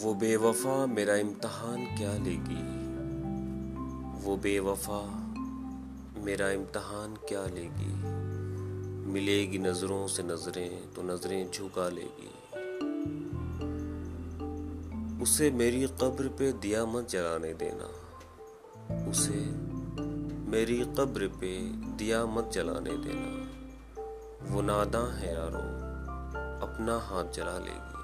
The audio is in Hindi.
वो बेवफा मेरा इम्तहान क्या लेगी? वो बेवफा मेरा इम्तहान क्या लेगी? मिलेगी नज़रों से नज़रें तो नज़रें झुका लेगी। उसे मेरी कब्र पे दिया मत जलाने देना। उसे मेरी कब्र पे दिया मत जलाने देना। वो नादा है यारो, अपना हाथ जला लेगी।